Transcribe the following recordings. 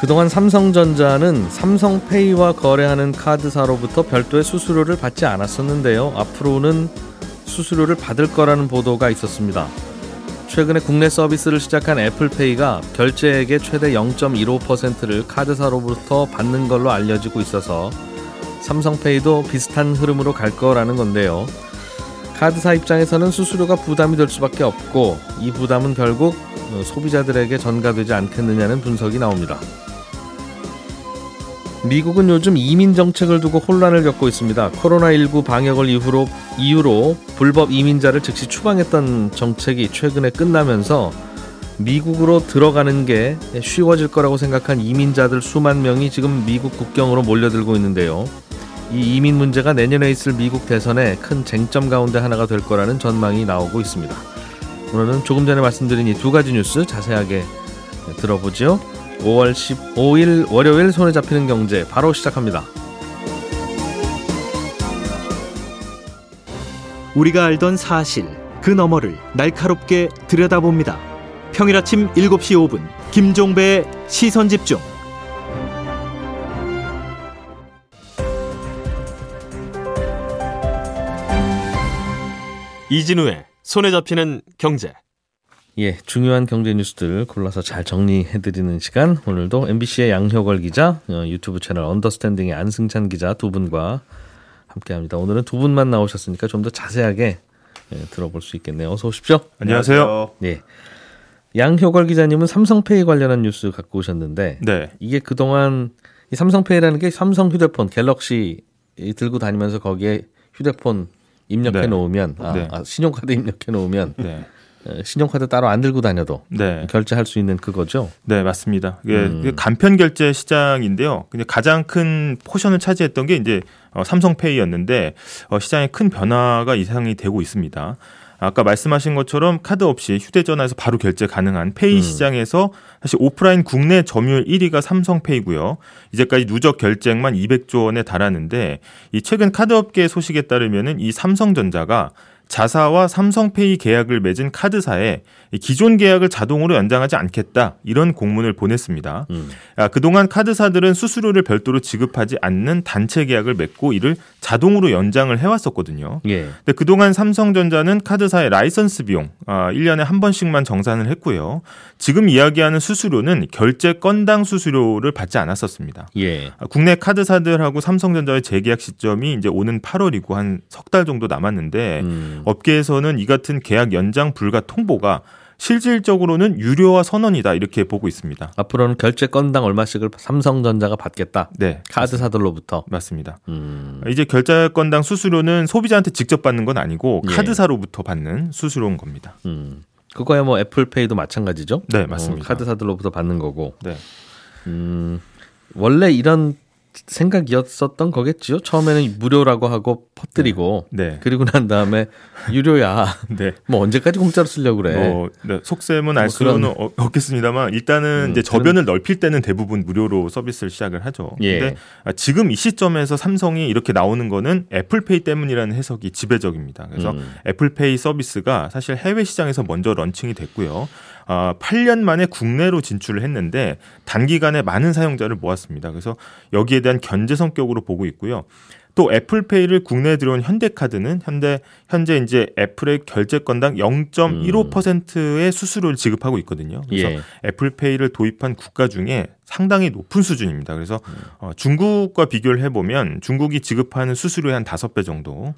그동안 삼성전자는 삼성페이와 거래하는 카드사로부터 별도의 수수료를 받지 않았었는데요. 앞으로는 수수료를 받을 거라는 보도가 있었습니다. 최근에 국내 서비스를 시작한 애플페이가 결제액의 최대 0.15%를 카드사로부터 받는 걸로 알려지고 있어서 삼성페이도 비슷한 흐름으로 갈 거라는 건데요. 카드사 입장에서는 수수료가 부담이 될 수밖에 없고 이 부담은 결국 소비자들에게 전가되지 않겠느냐는 분석이 나옵니다. 미국은 요즘 이민 정책을 두고 혼란을 겪고 있습니다. 코로나19 방역을 이후로 이유로 불법 이민자를 즉시 추방했던 정책이 최근에 끝나면서 미국으로 들어가는 게 쉬워질 거라고 생각한 이민자들 수만 명이 지금 미국 국경으로 몰려들고 있는데요. 이 이민 문제가 내년에 있을 미국 대선의 큰 쟁점 가운데 하나가 될 거라는 전망이 나오고 있습니다. 오늘은 조금 전에 말씀드린 이 두 가지 뉴스 자세하게 들어보죠. 5월 15일 월요일 손에 잡히는 경제 바로 시작합니다. 우리가 알던 사실 그 너머를 날카롭게 들여다봅니다. 평일 아침 7시 5분 김종배의 시선 집중. 이진우의 손에 잡히는 경제. 예, 중요한 경제 뉴스들 골라서 잘 정리해드리는 시간. 오늘도 MBC의 양효걸 기자, 어, 유튜브 채널 언더스탠딩의 안승찬 기자 두 분과 함께합니다. 오늘은 두 분만 나오셨으니까 좀 더 자세하게 예, 들어볼 수 있겠네요. 어서 오십시오. 안녕하세요. 예. 양효걸 기자님은 삼성페이 관련한 뉴스 갖고 오셨는데, 네. 이게 그동안 이 삼성페이라는 게 삼성 휴대폰 갤럭시 들고 다니면서 거기에 휴대폰 입력해 네. 놓으면 아, 네. 아, 신용카드 입력해 놓으면 네. 신용카드 따로 안 들고 다녀도 네. 결제할 수 있는 그거죠? 네, 맞습니다. 이게 음. 간편 결제 시장인데요. 근데 가장 큰 포션을 차지했던 게 이제 어, 삼성페이였는데 어, 시장에 큰 변화가 이상이 되고 있습니다. 아까 말씀하신 것처럼 카드 없이 휴대전화에서 바로 결제 가능한 페이 음. 시장에서 사실 오프라인 국내 점유율 1위가 삼성페이고요. 이제까지 누적 결제액만 200조 원에 달하는데 이 최근 카드 업계 소식에 따르면은 이 삼성전자가 자사와 삼성페이 계약을 맺은 카드사에 기존 계약을 자동으로 연장하지 않겠다 이런 공문을 보냈습니다. 음. 아, 그동안 카드사들은 수수료를 별도로 지급하지 않는 단체 계약을 맺고 이를 자동으로 연장을 해왔었거든요. 예. 근데 그동안 삼성전자는 카드사의 라이선스 비용 아, 1년에 한 번씩만 정산을 했고요. 지금 이야기하는 수수료는 결제 건당 수수료를 받지 않았었습니다. 예. 아, 국내 카드사들하고 삼성전자의 재계약 시점이 이제 오는 8월이고 한 석 달 정도 남았는데 음. 업계에서는 이 같은 계약 연장 불가 통보가 실질적으로는 유료화 선언이다 이렇게 보고 있습니다. 앞으로는 결제 건당 얼마씩을 삼성전자가 받겠다. 네, 카드사들로부터 맞습니다. 음. 이제 결제 건당 수수료는 소비자한테 직접 받는 건 아니고 예. 카드사로부터 받는 수수료인 겁니다. 음. 그거야 뭐 애플페이도 마찬가지죠. 네, 맞습니다. 어, 카드사들로부터 받는 거고. 네. 음, 원래 이런 생각이었었던 거겠지요. 처음에는 무료라고 하고 퍼뜨리고 네. 네. 그리고 난 다음에 유료야. 네. 뭐 언제까지 공짜로 쓰려고 그래. 뭐, 네. 속셈은 알 뭐 수는 어, 없겠습니다만 일단은 음, 이제 저변을 그런... 넓힐 때는 대부분 무료로 서비스를 시작을 하죠. 예. 근데 아, 지금 이 시점에서 삼성이 이렇게 나오는 거는 애플페이 때문이라는 해석이 지배적입니다. 그래서 음. 애플페이 서비스가 사실 해외 시장에서 먼저 launching이 됐고요. 어, 8년 만에 국내로 진출을 했는데 단기간에 많은 사용자를 모았습니다. 그래서 여기에 대한 견제 성격으로 보고 있고요. 또 애플페이를 국내에 들어온 현대카드는 현대 현재 이제 애플의 결제 건당 0.15%의 수수료를 지급하고 있거든요. 그래서 예. 애플페이를 도입한 국가 중에 상당히 높은 수준입니다. 그래서 어, 중국과 비교를 해보면 중국이 지급하는 수수료의 한 다섯 배 정도.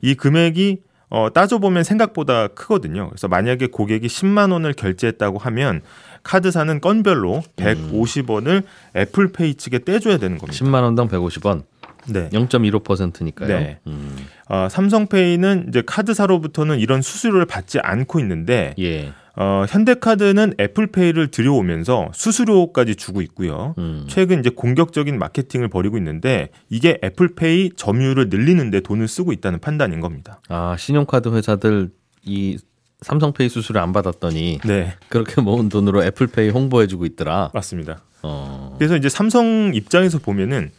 이 금액이 어, 따져보면 생각보다 크거든요. 그래서 만약에 고객이 10만 원을 결제했다고 하면 카드사는 건별로 150원을 애플페이 측에 떼줘야 되는 겁니다. 10만 원당 150원. 네. 0.15%니까요. 네. 음. 어, 삼성페이는 이제 카드사로부터는 이런 수수료를 받지 않고 있는데 예. 어, 현대카드는 애플페이를 들여오면서 수수료까지 주고 있고요. 음. 최근 이제 공격적인 마케팅을 벌이고 있는데 이게 애플페이 점유율을 늘리는데 돈을 쓰고 있다는 판단인 겁니다. 아 신용카드 회사들 이 삼성페이 수수료 안 받았더니 네, 그렇게 모은 돈으로 애플페이 홍보해주고 있더라. 맞습니다. 어. 그래서 이제 삼성 입장에서 보면은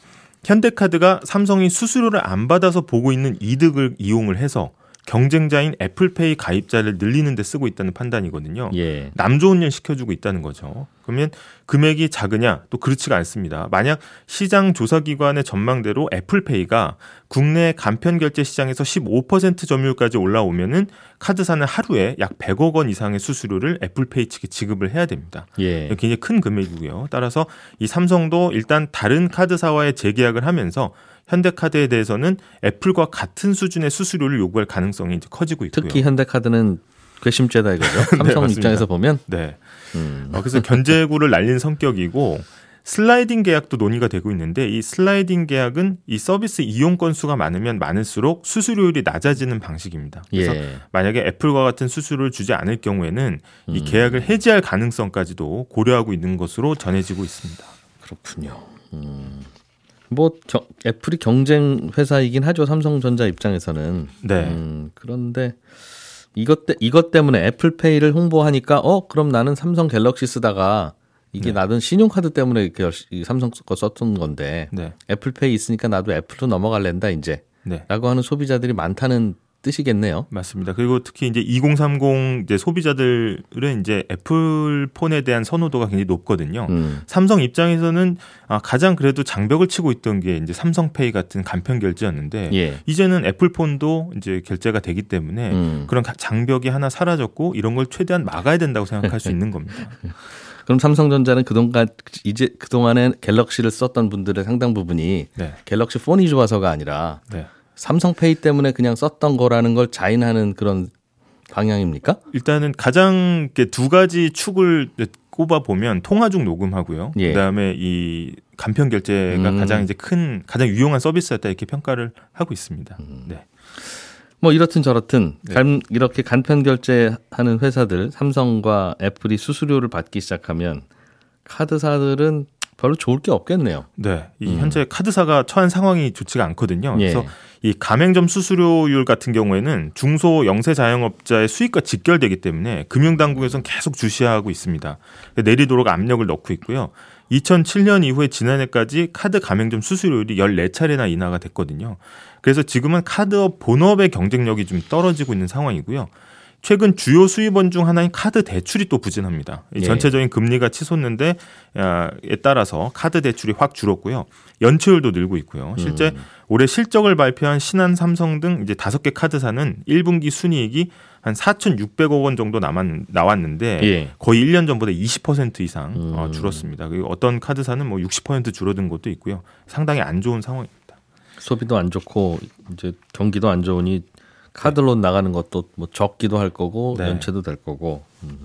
현대카드가 삼성이 수수료를 안 받아서 보고 있는 이득을 이용을 해서 경쟁자인 애플페이 가입자를 늘리는 데 쓰고 있다는 판단이거든요. 예. 남 좋은 일 시켜주고 있다는 거죠. 그러면 금액이 작으냐? 또 그렇지가 않습니다. 만약 시장 조사기관의 전망대로 애플페이가 국내 간편 결제 시장에서 15% 점유율까지 올라오면은 카드사는 하루에 약 100억 원 이상의 수수료를 애플페이 측에 지급을 해야 됩니다. 예. 굉장히 큰 금액이고요. 따라서 이 삼성도 일단 다른 카드사와의 재계약을 하면서 현대카드에 대해서는 애플과 같은 수준의 수수료를 요구할 가능성이 커지고 있고요. 특히 현대카드는 괘씸죄다 이거죠. 삼성 맞습니다. 입장에서 보면. 네. 음. 어, 그래서 견제구를 날린 성격이고 슬라이딩 계약도 논의가 되고 있는데 이 슬라이딩 계약은 이 서비스 이용 건수가 많으면 많을수록 수수료율이 낮아지는 방식입니다. 그래서 예. 만약에 애플과 같은 수수료를 주지 않을 경우에는 이 음. 계약을 해지할 가능성까지도 고려하고 있는 것으로 전해지고 있습니다. 그렇군요. 음. 뭐 겨- 애플이 경쟁 회사이긴 하죠. 삼성전자 입장에서는. 네. 음, 그런데 이것 때 이것 때문에 애플페이를 홍보하니까 어 그럼 나는 삼성 갤럭시 쓰다가 이게 네. 나는 신용카드 때문에 이렇게 삼성 거 썼던 건데 네. 애플페이 있으니까 나도 애플로 넘어갈랜다 이제 네. 라고 하는 소비자들이 많다는 뜻이겠네요. 맞습니다. 그리고 특히 이제 2030 이제 소비자들은 이제 애플 폰에 대한 선호도가 굉장히 높거든요. 음. 삼성 입장에서는 아, 가장 그래도 장벽을 치고 있던 게 이제 삼성페이 같은 간편 결제였는데 예. 이제는 애플 폰도 이제 결제가 되기 때문에 음. 그런 가- 장벽이 하나 사라졌고 이런 걸 최대한 막아야 된다고 생각할 수 있는 겁니다. 그럼 삼성전자는 그동안 이제 그동안에 갤럭시를 썼던 분들의 상당 부분이 네. 갤럭시 폰이 좋아서가 아니라 네. 삼성페이 때문에 그냥 썼던 거라는 걸 자인하는 그런 방향입니까? 일단은 가장 두 가지 축을 꼽아 보면 통화 중 녹음하고요. 예. 그다음에 이 간편 결제가 음. 가장 이제 큰 가장 유용한 서비스였다 이렇게 평가를 하고 있습니다. 음. 네. 뭐 이렇든 저렇든 네. 간- 이렇게 간편 결제하는 회사들 삼성과 애플이 수수료를 받기 시작하면 카드사들은 별로 좋을 게 없겠네요. 네. 이 음. 현재 카드사가 처한 상황이 좋지가 않거든요. 예. 그래서 이 가맹점 수수료율 같은 경우에는 중소 영세 자영업자의 수익과 직결되기 때문에 금융당국에서는 계속 주시하고 있습니다. 내리도록 압력을 넣고 있고요. 2007년 이후에 지난해까지 카드 가맹점 수수료율이 14차례나 인하가 됐거든요. 그래서 지금은 카드업 본업의 경쟁력이 좀 떨어지고 있는 상황이고요. 최근 주요 수입원 중 하나인 카드 대출이 또 부진합니다. 이 예. 전체적인 금리가 치솟는데 야, 에 따라서 카드 대출이 확 줄었고요. 연체율도 늘고 있고요. 실제 음. 올해 실적을 발표한 신한 삼성 등 이제 다섯 개 카드사는 1분기 순이익이 한 4,600억 원 정도 남았, 나왔는데 예. 거의 1년 전보다 20% 이상 어, 음. 줄었습니다. 그리고 어떤 카드사는 뭐 60% 줄어든 것도 있고요. 상당히 안 좋은 상황입니다. 소비도 안 좋고 이제 경기도 안 좋으니 카드론 나가는 것도 뭐 적기도 할 거고 네. 연체도 될 거고 음.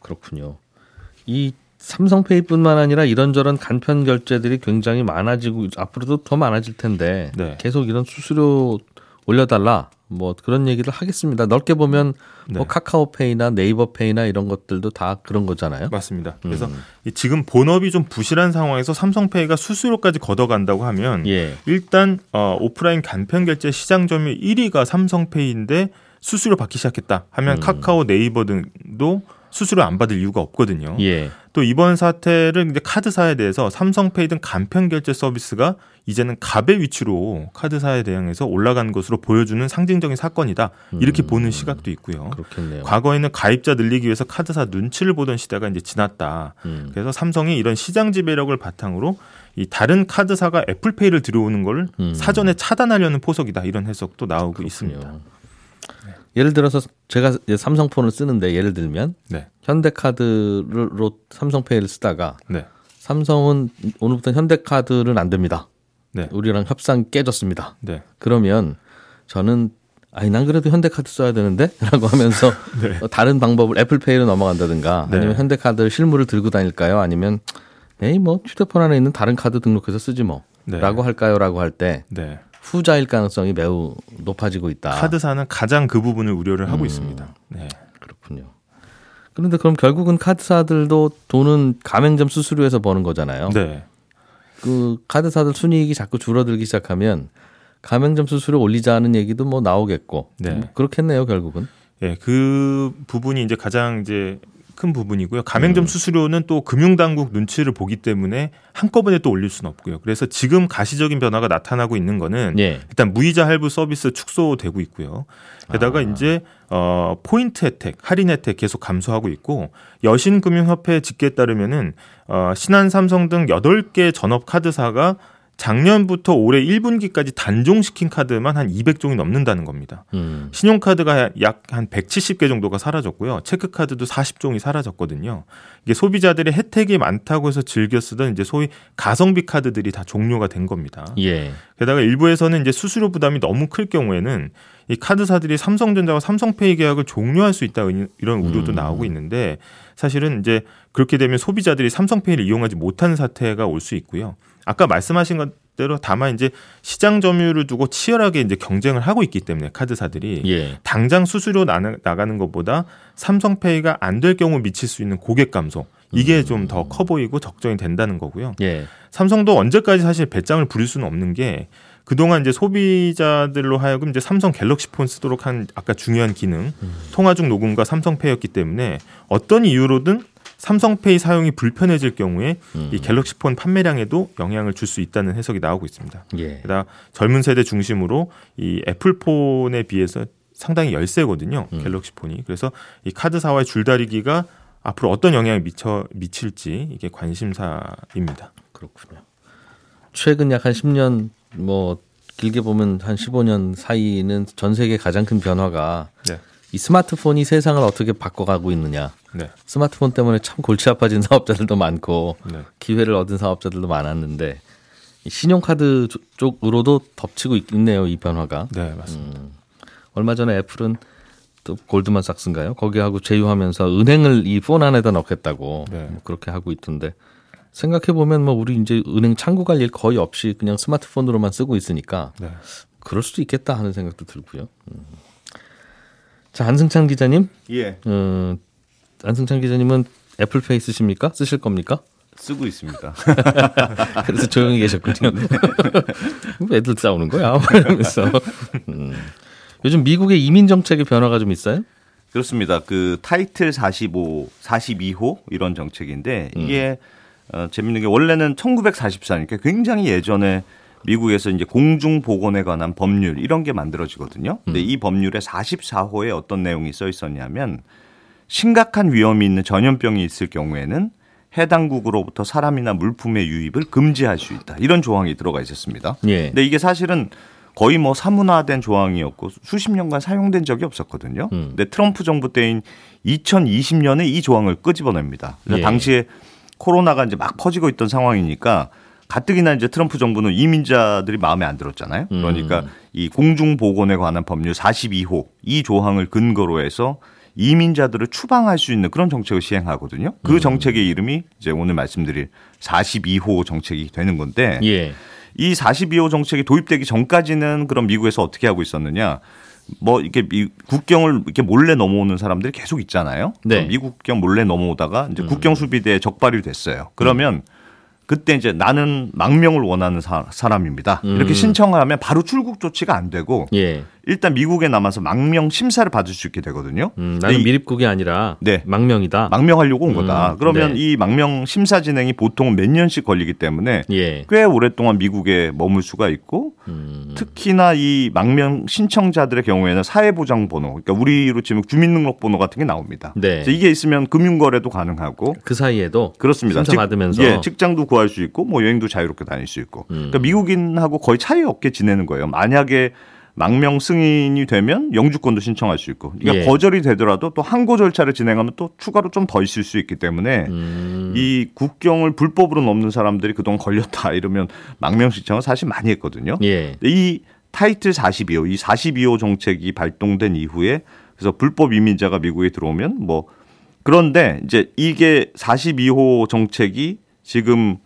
그렇군요. 이 삼성페이뿐만 아니라 이런저런 간편 결제들이 굉장히 많아지고 앞으로도 더 많아질 텐데 네. 계속 이런 수수료 올려달라 뭐 그런 얘기를 하겠습니다. 넓게 보면 네. 뭐 카카오페이나 네이버페이나 이런 것들도 다 그런 거잖아요. 맞습니다. 그래서 음. 이 지금 본업이 좀 부실한 상황에서 삼성페이가 수수료까지 걷어간다고 하면 예. 일단 어, 오프라인 간편 결제 시장 점유율 1위가 삼성페이인데 수수료 받기 시작했다 하면 음. 카카오 네이버 등도 수수료 안 받을 이유가 없거든요. 예. 또 이번 사태를 이제 카드사에 대해서 삼성페이 등 간편 결제 서비스가 이제는 갑의 위치로 카드사에 대항해서 올라간 것으로 보여주는 상징적인 사건이다. 이렇게 음. 보는 시각도 있고요. 그렇겠네요. 과거에는 가입자 늘리기 위해서 카드사 눈치를 보던 시대가 이제 지났다. 음. 그래서 삼성이 이런 시장 지배력을 바탕으로 이 다른 카드사가 애플페이를 들여오는 걸 음. 사전에 차단하려는 포석이다. 이런 해석도 나오고 있습니다. 그렇군요. 예를 들어서 제가 삼성폰을 쓰는데 예를 들면 네. 현대카드로 삼성페이를 쓰다가 네. 삼성은 오늘부터 현대카드는 안 됩니다. 네. 우리랑 협상 깨졌습니다. 네. 그러면 저는 아니 난 그래도 현대카드 써야 되는데라고 하면서 네. 어, 다른 방법을 애플페이로 넘어간다든가 네. 아니면 현대카드 실물을 들고 다닐까요? 아니면 에이 뭐 휴대폰 안에 있는 다른 카드 등록해서 쓰지 뭐라고 네. 할까요?라고 할때 네. 후자일 가능성이 매우 높아지고 있다. 카드사는 가장 그 부분을 우려를 하고 음. 있습니다. 네. 그렇군요. 그런데 그럼 결국은 카드사들도 돈은 가맹점 수수료에서 버는 거잖아요. 네. 그 카드사들 순이익이 자꾸 줄어들기 시작하면 가맹점 수수료 올리자는 얘기도 뭐 나오겠고 네. 뭐 그렇겠네요 결국은. 예, 그 부분이 이제 가장 이제 큰 부분이고요. 가맹점 수수료는 또 금융당국 눈치를 보기 때문에 한꺼번에 또 올릴 수는 없고요. 그래서 지금 가시적인 변화가 나타나고 있는 거는 예. 일단 무이자 할부 서비스 축소되고 있고요. 게다가 아. 이제 어 포인트 혜택, 할인 혜택 계속 감소하고 있고 여신금융협회 집계에 따르면은 어 신한 삼성 등 8개 전업 카드사가 작년부터 올해 1분기까지 단종시킨 카드만 한 200종이 넘는다는 겁니다. 음. 신용카드가 약 한 170개 정도가 사라졌고요. 체크카드도 40종이 사라졌거든요. 이게 소비자들의 혜택이 많다고 해서 즐겨 쓰던 이제 소위 가성비 카드들이 다 종료가 된 겁니다. 예. 게다가 일부에서는 이제 수수료 부담이 너무 클 경우에는 이 카드사들이 삼성전자와 삼성페이 계약을 종료할 수 있다 이런 우려도 음. 나오고 있는데 사실은 이제 그렇게 되면 소비자들이 삼성페이를 이용하지 못하는 사태가 올 수 있고요. 아까 말씀하신 것대로 다만 이제 시장 점유율을 두고 치열하게 이제 경쟁을 하고 있기 때문에 카드사들이 예. 당장 수수료 나, 나가는 것보다 삼성페이가 안 될 경우 미칠 수 있는 고객 감소 이게 음. 좀더 커 보이고 적정이 된다는 거고요. 예. 삼성도 언제까지 사실 배짱을 부릴 수는 없는 게 그동안 이제 소비자들로 하여금 이제 삼성 갤럭시 폰 쓰도록 한 아까 중요한 기능 통화 중 녹음과 삼성페이였기 때문에 어떤 이유로든 삼성페이 사용이 불편해질 경우에 음. 이 갤럭시 폰 판매량에도 영향을 줄 수 있다는 해석이 나오고 있습니다. 예. 게다가 젊은 세대 중심으로 이 애플폰에 비해서 상당히 열세거든요. 음. 갤럭시 폰이. 그래서 이 카드사와의 줄다리기가 앞으로 어떤 영향을 미쳐 미칠지 이게 관심사입니다. 그렇군요. 최근 약 한 10년 뭐 길게 보면 한 15년 사이는 전 세계 가장 큰 변화가 네. 이 스마트폰이 세상을 어떻게 바꿔가고 있느냐. 네. 스마트폰 때문에 참 골치 아파진 사업자들도 많고 네. 기회를 얻은 사업자들도 많았는데 이 신용카드 조- 쪽으로도 덮치고 있- 있네요 이 변화가. 네, 맞습니다. 얼마 전에 애플은 또 골드만삭스인가요? 거기하고 제휴하면서 은행을 이 폰 안에다 넣겠다고 네. 뭐 그렇게 하고 있던데 생각해 보면 뭐 우리 이제 은행 창구 갈 일 거의 없이 그냥 스마트폰으로만 쓰고 있으니까 네. 그럴 수도 있겠다 하는 생각도 들고요. 음. 자 안승찬 기자님, 예, 어, 안승찬 기자님은 애플페이 쓰십니까? 쓰실 겁니까? 쓰고 있습니다. 그래서 조용히 계셨군요. 애들 싸우는 거야? 이러면서 음. 요즘 미국의 이민 정책의 변화가 좀 있어요? 그렇습니다. 그 타이틀 45, 42호 이런 정책인데 이게 어, 재밌는 게 원래는 1944니까 굉장히 예전에 미국에서 이제 공중 보건에 관한 법률 이런 게 만들어지거든요. 근데 이 법률의 44호에 어떤 내용이 써 있었냐면 심각한 위험이 있는 전염병이 있을 경우에는 해당국으로부터 사람이나 물품의 유입을 금지할 수 있다. 이런 조항이 들어가 있었습니다. 예. 근데 이게 사실은 거의 뭐 사문화된 조항이었고 수십 년간 사용된 적이 없었거든요. 음. 근데 트럼프 정부 때인 2020년에 이 조항을 끄집어냅니다. 그래서 예. 당시에 코로나가 이제 막 퍼지고 있던 상황이니까 가뜩이나 이제 트럼프 정부는 이민자들이 마음에 안 들었잖아요. 그러니까 음. 이 공중 보건에 관한 법률 42호 이 조항을 근거로 해서 이민자들을 추방할 수 있는 그런 정책을 시행하거든요. 음. 그 정책의 이름이 이제 오늘 말씀드릴 42호 정책이 되는 건데 예. 이 42호 정책이 도입되기 전까지는 그럼 미국에서 어떻게 하고 있었느냐? 뭐 이렇게 미- 국경을 이렇게 몰래 넘어오는 사람들이 계속 있잖아요. 네. 그럼 미국 국경 몰래 넘어오다가 이제 국경 수비대에 적발이 됐어요. 그러면 그때 이제 나는 망명을 원하는 사, 사람입니다. 이렇게 음. 신청을 하면 바로 출국 조치가 안 되고 예. 일단 미국에 남아서 망명 심사를 받을 수 있게 되거든요. 음, 나는 근데 이- 미립국이 아니라 네. 망명이다. 망명하려고 온 음, 거다. 그러면 네. 이 망명 심사 진행이 보통 몇 년씩 걸리기 때문에 예. 꽤 오랫동안 미국에 머물 수가 있고 음, 특히나 이 망명 신청자들의 경우에는 사회보장번호, 그러니까 우리로 치면 주민등록번호 같은 게 나옵니다. 네. 이게 있으면 금융거래도 가능하고 그 사이에도 그렇습니다. 심사 직- 받으면서 예, 직장도 구할 수 있고 뭐 여행도 자유롭게 다닐 수 있고. 음. 그러니까 미국인하고 거의 차이 없게 지내는 거예요. 만약에 망명 승인이 되면 영주권도 신청할 수 있고. 그러니까 예. 거절이 되더라도 또 항고 절차를 진행하면 또 추가로 좀 더 있을 수 있기 때문에 음, 이 국경을 불법으로 넘는 사람들이 그동안 걸렸다 이러면 망명 신청을 사실 많이 했거든요. 예. 이 타이틀 42호, 이 42호 정책이 발동된 이후에 그래서 불법 이민자가 미국에 들어오면 뭐 그런데 이제 이게 42호 정책이 지금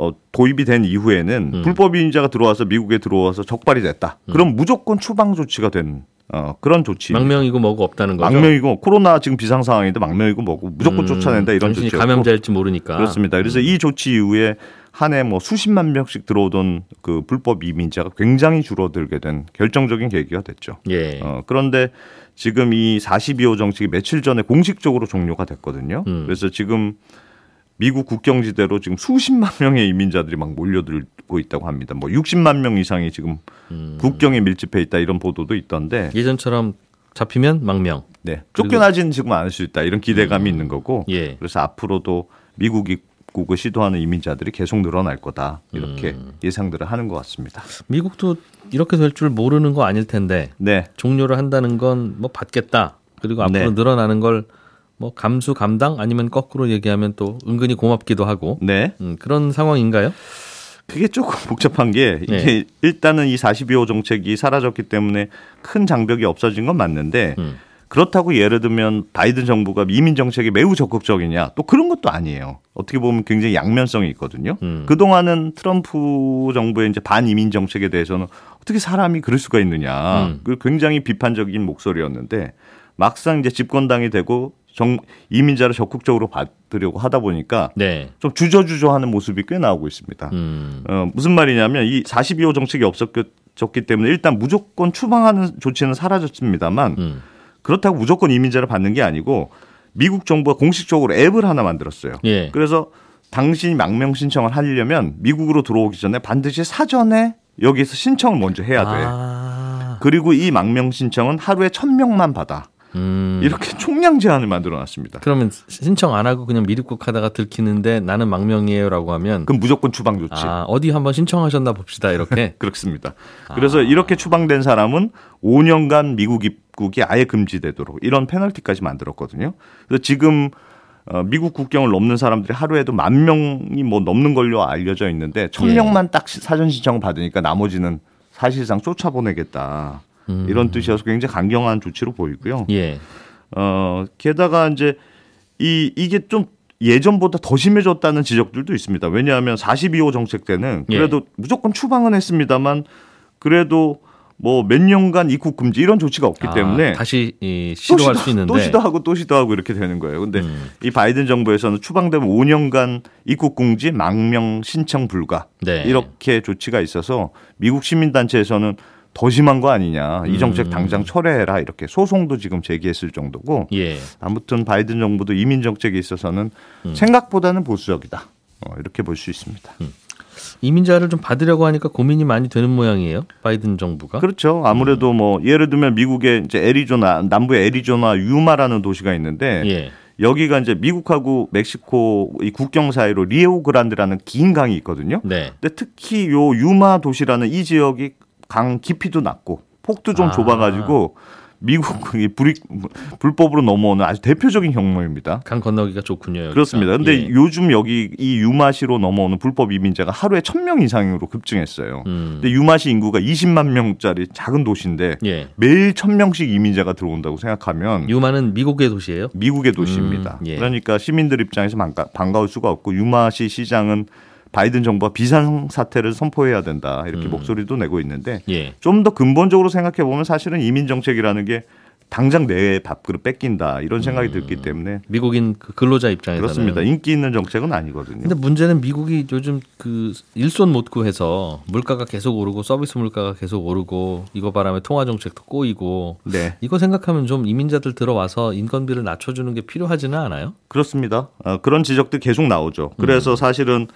어, 도입이 된 이후에는 음. 불법 이민자가 들어와서 미국에 들어와서 적발이 됐다. 그럼 무조건 추방 조치가 된 어, 그런 조치. 망명이고 뭐고 없다는 거죠. 망명이고 코로나 지금 비상 상황인데 망명이고 뭐고 무조건 음, 쫓아낸다 이런 조치. 감염자일지 모르니까. 그렇습니다. 그래서 이 조치 이후에 한 해 뭐 수십만 명씩 들어오던 그 불법 이민자가 굉장히 줄어들게 된 결정적인 계기가 됐죠. 예. 어, 그런데 지금 이 42호 정책이 며칠 전에 공식적으로 종료가 됐거든요. 음. 그래서 지금 미국 국경지대로 지금 수십만 명의 이민자들이 막 몰려들고 있다고 합니다. 뭐 60만 명 이상이 지금 음. 국경에 밀집해 있다 이런 보도도 있던데 예전처럼 잡히면 망명. 네. 쫓겨나지는 지금 않을 수 있다 이런 기대감이 있는 거고 예. 그래서 앞으로도 미국 입국을 시도하는 이민자들이 계속 늘어날 거다 이렇게 음. 예상들을 하는 것 같습니다. 미국도 이렇게 될 줄 모르는 거 아닐 텐데 네. 종료를 한다는 건 뭐 받겠다. 그리고 앞으로 네. 늘어나는 걸 뭐 감수 감당 아니면 거꾸로 얘기하면 또 은근히 고맙기도 하고 네. 음, 그런 상황인가요? 그게 조금 복잡한 게 이게 네. 일단은 이 42호 정책이 사라졌기 때문에 큰 장벽이 없어진 건 맞는데 음. 그렇다고 예를 들면 바이든 정부가 이민 정책에 매우 적극적이냐 또 그런 것도 아니에요. 어떻게 보면 굉장히 양면성이 있거든요. 음. 그 동안은 트럼프 정부의 이제 반이민 정책에 대해서는 어떻게 사람이 그럴 수가 있느냐. 음. 그 굉장히 비판적인 목소리였는데 막상 이제 집권당이 되고 정, 이민자를 적극적으로 받으려고 하다 보니까 네. 좀 주저주저하는 모습이 꽤 나오고 있습니다. 음. 어, 무슨 말이냐면 이 42호 정책이 없었기 때문에 일단 무조건 추방하는 조치는 사라졌습니다만 음. 그렇다고 무조건 이민자를 받는 게 아니고 미국 정부가 공식적으로 앱을 하나 만들었어요. 예. 그래서 당신이 망명 신청을 하려면 미국으로 들어오기 전에 반드시 사전에 여기서 신청을 먼저 해야 돼. 아. 그리고 이 망명 신청은 하루에 천 명만 받아. 음. 이렇게 총량 제한을 만들어 놨습니다. 그러면 신청 안 하고 그냥 미립국하다가 들키는데 나는 망명이에요라고 하면 그럼 무조건 추방 조치. 아, 어디 한번 신청하셨나 봅시다 이렇게. 그렇습니다. 그래서 이렇게 추방된 사람은 5년간 미국 입국이 아예 금지되도록 이런 페널티까지 만들었거든요. 그래서 지금 어, 미국 국경을 넘는 사람들이 하루에도 만 명이 뭐 넘는 걸로 알려져 있는데 천 예. 명만 딱 사전 신청을 받으니까 나머지는 사실상 쫓아보내겠다. 이런 뜻이어서 굉장히 강경한 조치로 보이고요. 예. 어, 게다가 이제 이 이게 좀 예전보다 더 심해졌다는 지적들도 있습니다. 왜냐하면 42호 정책 때는 예. 그래도 무조건 추방은 했습니다만 그래도 뭐 몇 년간 입국 금지 이런 조치가 없기 아, 때문에 다시 이, 또 시도할 시도- 수 있는데 또 시도하고 또 시도하고 이렇게 되는 거예요. 근데 음. 이 바이든 정부에서는 추방되면 5년간 입국 금지, 망명 신청 불가 네. 이렇게 조치가 있어서 미국 시민 단체에서는 더 심한 거 아니냐. 이 정책 음. 당장 철회해라. 이렇게 소송도 지금 제기했을 정도고 예. 아무튼 바이든 정부도 이민 정책에 있어서는 음. 생각보다는 보수적이다. 어, 이렇게 볼 수 있습니다. 이민자를 좀 받으려고 하니까 고민이 많이 되는 모양이에요. 바이든 정부가. 그렇죠. 아무래도 뭐 예를 들면 미국의 이제 애리조나 남부의 애리조나 유마라는 도시가 있는데 예. 여기가 이제 미국하고 멕시코 이 국경 사이로 리에오 그란데라는 긴 강이 있거든요. 네. 근데 특히 요 유마 도시라는 이 지역이 강 깊이도 낮고 폭도 좀 아. 좁아가지고 미국 이 불이 불법으로 넘어오는 아주 대표적인 경로입니다. 강 건너기가 좋군요. 여기가. 그렇습니다. 근데 예. 요즘 여기 이 유마시로 넘어오는 불법 이민자가 하루에 1000명 이상으로 급증했어요. 음. 근데 유마시 인구가 20만 명짜리 작은 도시인데 예. 매일 1000명씩 이민자가 들어온다고 생각하면 유마는 미국의 도시예요. 미국의 도시입니다. 음, 예. 그러니까 시민들 입장에서 반가, 반가울 수가 없고 유마시 시장은 바이든 정부가 비상 사태를 선포해야 된다 이렇게 음. 목소리도 내고 있는데 예. 좀더 근본적으로 생각해 보면 사실은 이민 정책이라는 게 당장 내 밥그릇 뺏긴다 이런 생각이 들기 때문에 미국인 그 근로자 입장에서는 그렇습니다. 인기 있는 정책은 아니거든요. 근데 문제는 미국이 요즘 그 일손 못 구해서 물가가 계속 오르고 서비스 물가가 계속 오르고 이거 바람에 통화 정책도 꼬이고 네, 이거 생각하면 좀 이민자들 들어와서 인건비를 낮춰주는 게 필요하지는 않아요? 그렇습니다. 어, 그런 지적들 계속 나오죠. 음. 그래서 사실은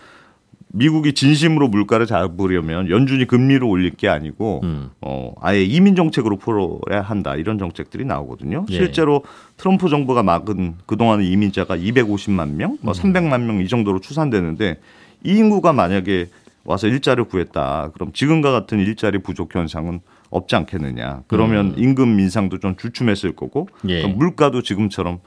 미국이 진심으로 물가를 잡으려면 연준이 금리를 올릴 게 아니고 음. 어, 아예 이민 정책으로 풀어야 한다 이런 정책들이 나오거든요. 예. 실제로 트럼프 정부가 막은 그동안 이민자가 250만 명, 뭐 300만 명 이 정도로 추산되는데 이 인구가 만약에 와서 일자리를 구했다. 그럼 지금과 같은 일자리 부족 현상은 없지 않겠느냐. 그러면 임금 인상도 좀 주춤했을 거고 음. 예. 그럼 물가도 지금처럼 고-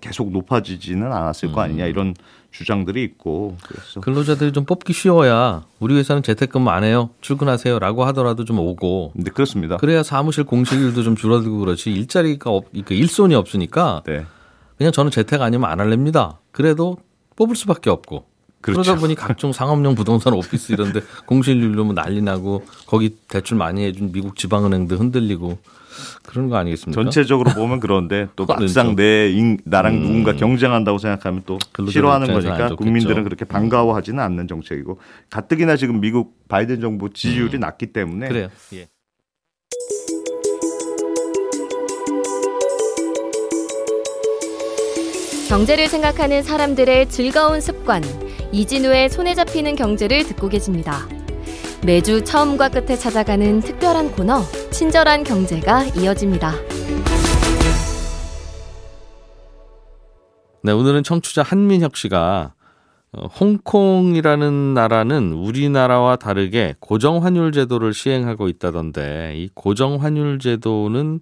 계속 높아지지는 않았을 거 아니냐 이런 주장들이 있고 그래서 근로자들이 좀 뽑기 쉬워야 우리 회사는 재택근무 안 해요. 출근하세요라고 하더라도 좀 오고 근데 그렇습니다. 그래야 사무실 공실일도 좀 줄어들고 그렇지 일자리가 없, 그 일손이 없으니까 네. 그냥 저는 재택 아니면 안 할랍니다. 그래도 뽑을 수밖에 없고 그렇죠. 그러다 보니 각종 상업용 부동산 오피스 이런데 공실률로 뭐 난리 나고 거기 대출 많이 해준 미국 지방은행도 흔들리고 그런 거 아니겠습니까? 전체적으로 보면 그런데 또 막상 내 인, 나랑 음. 누군가 경쟁한다고 생각하면 또 싫어하는 거니까 국민들은 그렇게 반가워하지는 않는 정책이고 가뜩이나 지금 미국 바이든 정부 지지율이 음. 낮기 때문에 그래요. 예. 경제를 생각하는 사람들의 즐거운 습관 이진우의 손에 잡히는 경제를 듣고 계십니다. 매주 처음과 끝에 찾아가는 특별한 코너, 친절한 경제가 이어집니다. 네, 오늘은 청취자 한민혁 씨가 어, 홍콩이라는 나라는 우리나라와 다르게 고정환율 제도를 시행하고 있다던데 이 고정환율 제도는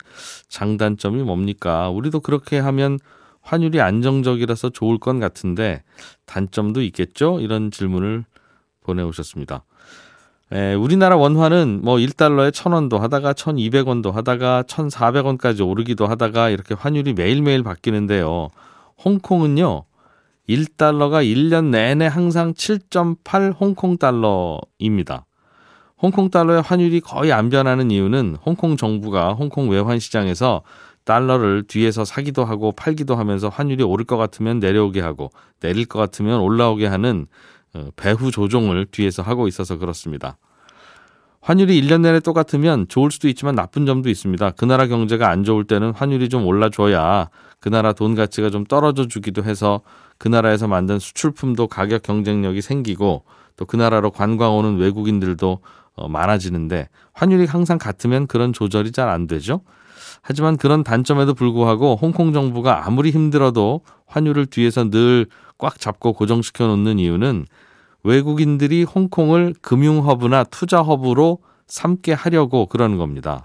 장단점이 뭡니까? 우리도 그렇게 하면 환율이 안정적이라서 좋을 것 같은데 단점도 있겠죠? 이런 질문을 보내오셨습니다. 에, 우리나라 원화는 뭐 1달러에 1000원도 하다가 1200원도 하다가 1400원까지 오르기도 하다가 이렇게 환율이 매일매일 바뀌는데요. 홍콩은요. 1달러가 1년 내내 항상 7.8 홍콩 달러입니다. 홍콩 달러의 환율이 거의 안 변하는 이유는 홍콩 정부가 홍콩 외환 시장에서 달러를 뒤에서 사기도 하고 팔기도 하면서 환율이 오를 것 같으면 내려오게 하고 내릴 것 같으면 올라오게 하는 어, 배후 조종을 뒤에서 하고 있어서 그렇습니다. 환율이 1년 내내 똑같으면 좋을 수도 있지만 나쁜 점도 있습니다. 그 나라 경제가 안 좋을 때는 환율이 좀 올라줘야 그 나라 돈 가치가 좀 떨어져 주기도 해서 그 나라에서 만든 수출품도 가격 경쟁력이 생기고 또 그 나라로 관광 오는 외국인들도 어, 많아지는데 환율이 항상 같으면 그런 조절이 잘 안 되죠. 하지만 그런 단점에도 불구하고 홍콩 정부가 아무리 힘들어도 환율을 뒤에서 늘 꽉 잡고 고정시켜 놓는 이유는 외국인들이 홍콩을 금융 허브나 투자 허브로 삼게 하려고 그러는 겁니다.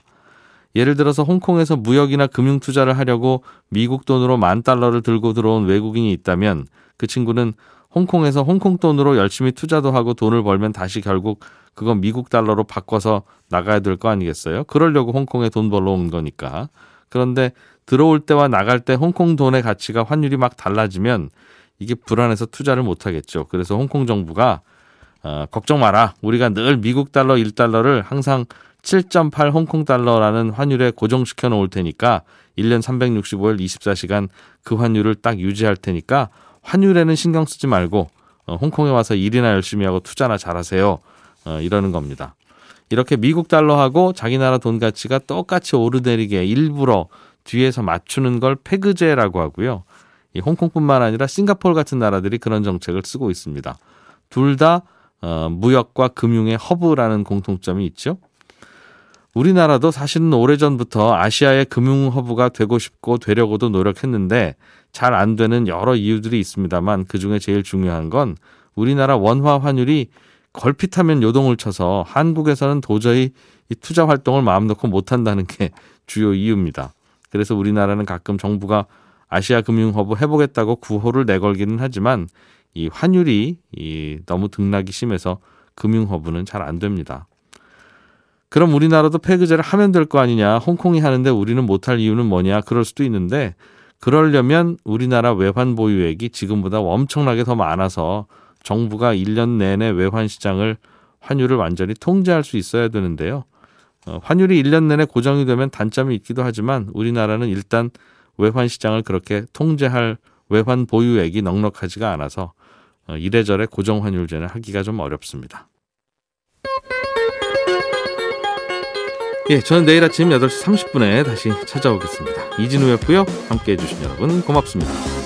예를 들어서 홍콩에서 무역이나 금융 투자를 하려고 미국 돈으로 만 달러를 들고 들어온 외국인이 있다면 그 친구는 홍콩에서 홍콩 돈으로 열심히 투자도 하고 돈을 벌면 다시 결국 그건 미국 달러로 바꿔서 나가야 될 거 아니겠어요? 그러려고 홍콩에 돈 벌러 온 거니까. 그런데 들어올 때와 나갈 때 홍콩 돈의 가치가 환율이 막 달라지면 이게 불안해서 투자를 못 하겠죠. 그래서 홍콩 정부가 어, 걱정 마라. 우리가 늘 미국 달러 1달러를 항상 7.8 홍콩 달러라는 환율에 고정시켜 놓을 테니까 1년 365일 24시간 그 환율을 딱 유지할 테니까 환율에는 신경 쓰지 말고 어, 홍콩에 와서 일이나 열심히 하고 투자나 잘하세요. 어, 이러는 겁니다. 이렇게 미국 달러하고 자기 나라 돈 가치가 똑같이 오르내리게 일부러 뒤에서 맞추는 걸 페그제라고 하고요. 이 홍콩뿐만 아니라 싱가포르 같은 나라들이 그런 정책을 쓰고 있습니다. 둘다 어, 무역과 금융의 허브라는 공통점이 있죠. 우리나라도 사실은 오래전부터 아시아의 금융 허브가 되고 싶고 되려고도 노력했는데 잘 안 되는 여러 이유들이 있습니다만 그 중에 제일 중요한 건 우리나라 원화 환율이 걸핏하면 요동을 쳐서 한국에서는 도저히 이 투자 활동을 마음 놓고 못 한다는 게 주요 이유입니다. 그래서 우리나라는 가끔 정부가 아시아 금융 허브 해보겠다고 구호를 내걸기는 하지만 이 환율이 이 너무 등락이 심해서 금융 허브는 잘 안 됩니다. 그럼 우리나라도 폐그제를 하면 될 거 아니냐? 홍콩이 하는데 우리는 못할 이유는 뭐냐? 그럴 수도 있는데 그러려면 우리나라 외환 보유액이 지금보다 엄청나게 더 많아서 정부가 1년 내내 외환 시장을 환율을 완전히 통제할 수 있어야 되는데요. 어, 환율이 1년 내내 고정이 되면 단점이 있기도 하지만 우리나라는 일단 외환 시장을 그렇게 통제할 외환 보유액이 넉넉하지가 않아서 어, 이래저래 고정 환율제는 하기가 좀 어렵습니다. 예, 저는 내일 아침 8시 30분에 다시 찾아오겠습니다. 이진우였고요. 함께 해주신 여러분 고맙습니다.